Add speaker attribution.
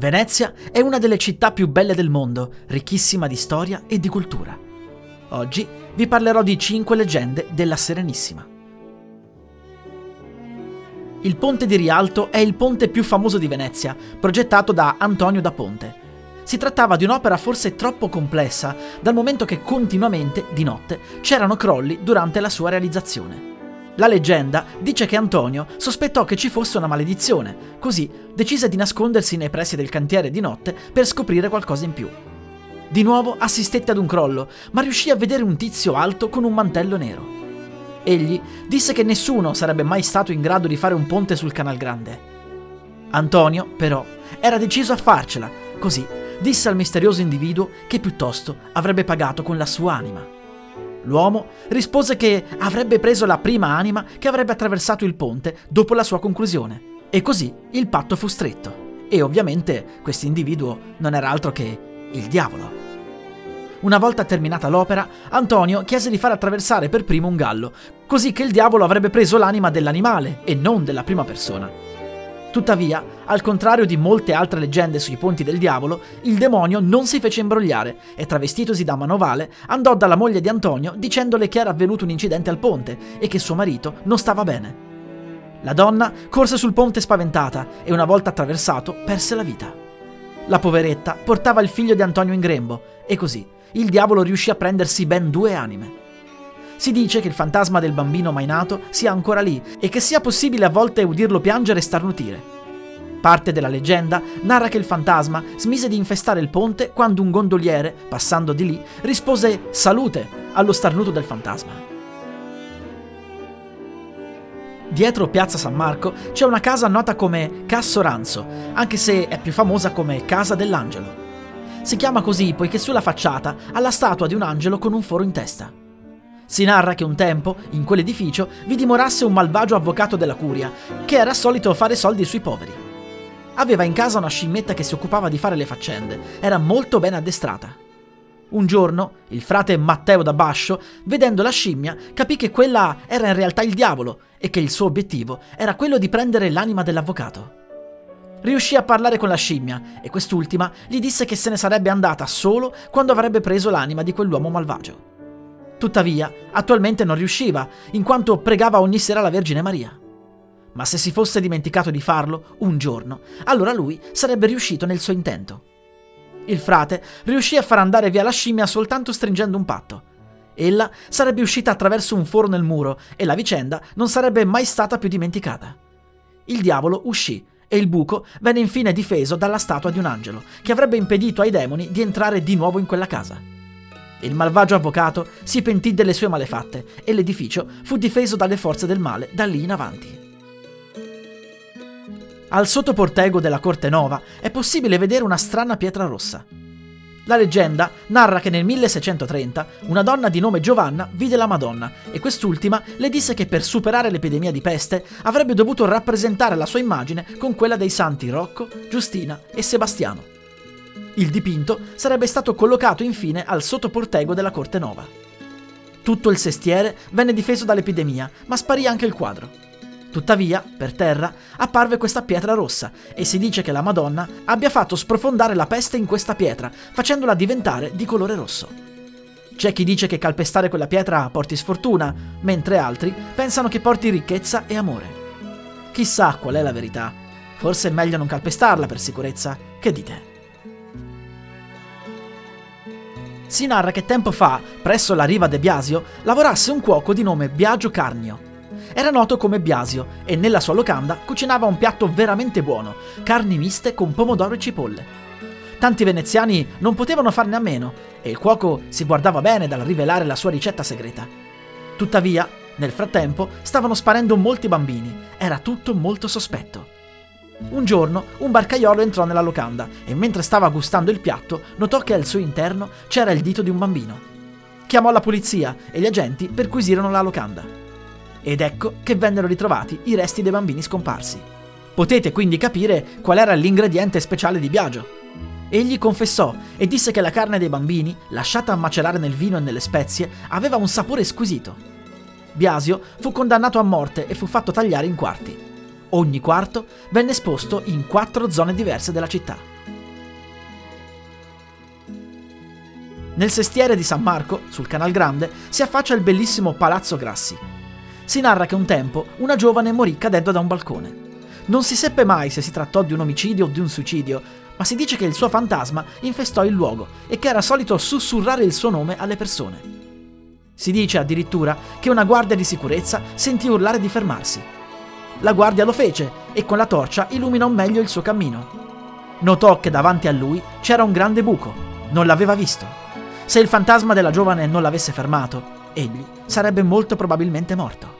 Speaker 1: Venezia è una delle città più belle del mondo, ricchissima di storia e di cultura. Oggi vi parlerò di 5 leggende della Serenissima. Il ponte di Rialto è il ponte più famoso di Venezia, progettato da Antonio da Ponte. Si trattava di un'opera forse troppo complessa, dal momento che continuamente, di notte, c'erano crolli durante la sua realizzazione. La leggenda dice che Antonio sospettò che ci fosse una maledizione, così decise di nascondersi nei pressi del cantiere di notte per scoprire qualcosa in più. Di nuovo assistette ad un crollo, ma riuscì a vedere un tizio alto con un mantello nero. Egli disse che nessuno sarebbe mai stato in grado di fare un ponte sul Canal Grande. Antonio, però, era deciso a farcela, così disse al misterioso individuo che piuttosto avrebbe pagato con la sua anima. L'uomo rispose che avrebbe preso la prima anima che avrebbe attraversato il ponte dopo la sua conclusione. E così il patto fu stretto. E ovviamente questo individuo non era altro che il diavolo. Una volta terminata l'opera, Antonio chiese di far attraversare per primo un gallo, così che il diavolo avrebbe preso l'anima dell'animale e non della prima persona. Tuttavia, al contrario di molte altre leggende sui ponti del diavolo, il demonio non si fece imbrogliare e, travestitosi da manovale, andò dalla moglie di Antonio dicendole che era avvenuto un incidente al ponte e che suo marito non stava bene. La donna corse sul ponte spaventata e, una volta attraversato, perse la vita. La poveretta portava il figlio di Antonio in grembo e così il diavolo riuscì a prendersi ben due anime. Si dice che il fantasma del bambino mai nato sia ancora lì e che sia possibile a volte udirlo piangere e starnutire. Parte della leggenda narra che il fantasma smise di infestare il ponte quando un gondoliere, passando di lì, rispose salute allo starnuto del fantasma. Dietro Piazza San Marco c'è una casa nota come Casso Ranzo, anche se è più famosa come Casa dell'Angelo. Si chiama così poiché sulla facciata ha la statua di un angelo con un foro in testa. Si narra che un tempo, in quell'edificio, vi dimorasse un malvagio avvocato della curia, che era solito fare soldi sui poveri. Aveva in casa una scimmetta che si occupava di fare le faccende, era molto ben addestrata. Un giorno, il frate Matteo da Bascio, vedendo la scimmia, capì che quella era in realtà il diavolo e che il suo obiettivo era quello di prendere l'anima dell'avvocato. Riuscì a parlare con la scimmia e quest'ultima gli disse che se ne sarebbe andata solo quando avrebbe preso l'anima di quell'uomo malvagio. Tuttavia, attualmente non riusciva, in quanto pregava ogni sera la Vergine Maria. Ma se si fosse dimenticato di farlo, un giorno, allora lui sarebbe riuscito nel suo intento. Il frate riuscì a far andare via la scimmia soltanto stringendo un patto. Ella sarebbe uscita attraverso un foro nel muro e la vicenda non sarebbe mai stata più dimenticata. Il diavolo uscì e il buco venne infine difeso dalla statua di un angelo, che avrebbe impedito ai demoni di entrare di nuovo in quella casa. Il malvagio avvocato si pentì delle sue malefatte e l'edificio fu difeso dalle forze del male da lì in avanti. Al sottoportego della Corte Nova è possibile vedere una strana pietra rossa. La leggenda narra che nel 1630 una donna di nome Giovanna vide la Madonna e quest'ultima le disse che per superare l'epidemia di peste avrebbe dovuto rappresentare la sua immagine con quella dei santi Rocco, Giustina e Sebastiano. Il dipinto sarebbe stato collocato infine al sottoportego della Corte Nova. Tutto il sestiere venne difeso dall'epidemia, ma sparì anche il quadro. Tuttavia, per terra, apparve questa pietra rossa e si dice che la Madonna abbia fatto sprofondare la peste in questa pietra, facendola diventare di colore rosso. C'è chi dice che calpestare quella pietra porti sfortuna, mentre altri pensano che porti ricchezza e amore. Chissà qual è la verità. Forse è meglio non calpestarla per sicurezza. Che dite? Si narra che tempo fa, presso la riva de Biasio, lavorasse un cuoco di nome Biagio Carnio. Era noto come Biasio e nella sua locanda cucinava un piatto veramente buono, carni miste con pomodoro e cipolle. Tanti veneziani non potevano farne a meno e il cuoco si guardava bene dal rivelare la sua ricetta segreta. Tuttavia, nel frattempo stavano sparendo molti bambini, era tutto molto sospetto. Un giorno un barcaiolo entrò nella locanda e mentre stava gustando il piatto notò che al suo interno c'era il dito di un bambino. Chiamò la polizia e gli agenti perquisirono la locanda. Ed ecco che vennero ritrovati i resti dei bambini scomparsi. Potete quindi capire qual era l'ingrediente speciale di Biagio. Egli confessò e disse che la carne dei bambini, lasciata a macerare nel vino e nelle spezie, aveva un sapore squisito. Biasio fu condannato a morte e fu fatto tagliare in quarti. Ogni quarto venne esposto in quattro zone diverse della città. Nel sestiere di San Marco, sul Canal Grande, si affaccia il bellissimo Palazzo Grassi. Si narra che un tempo una giovane morì cadendo da un balcone. Non si seppe mai se si trattò di un omicidio o di un suicidio, ma si dice che il suo fantasma infestò il luogo e che era solito sussurrare il suo nome alle persone. Si dice addirittura che una guardia di sicurezza sentì urlare di fermarsi. La guardia lo fece e con la torcia illuminò meglio il suo cammino. Notò che davanti a lui c'era un grande buco. Non l'aveva visto. Se il fantasma della giovane non l'avesse fermato, egli sarebbe molto probabilmente morto.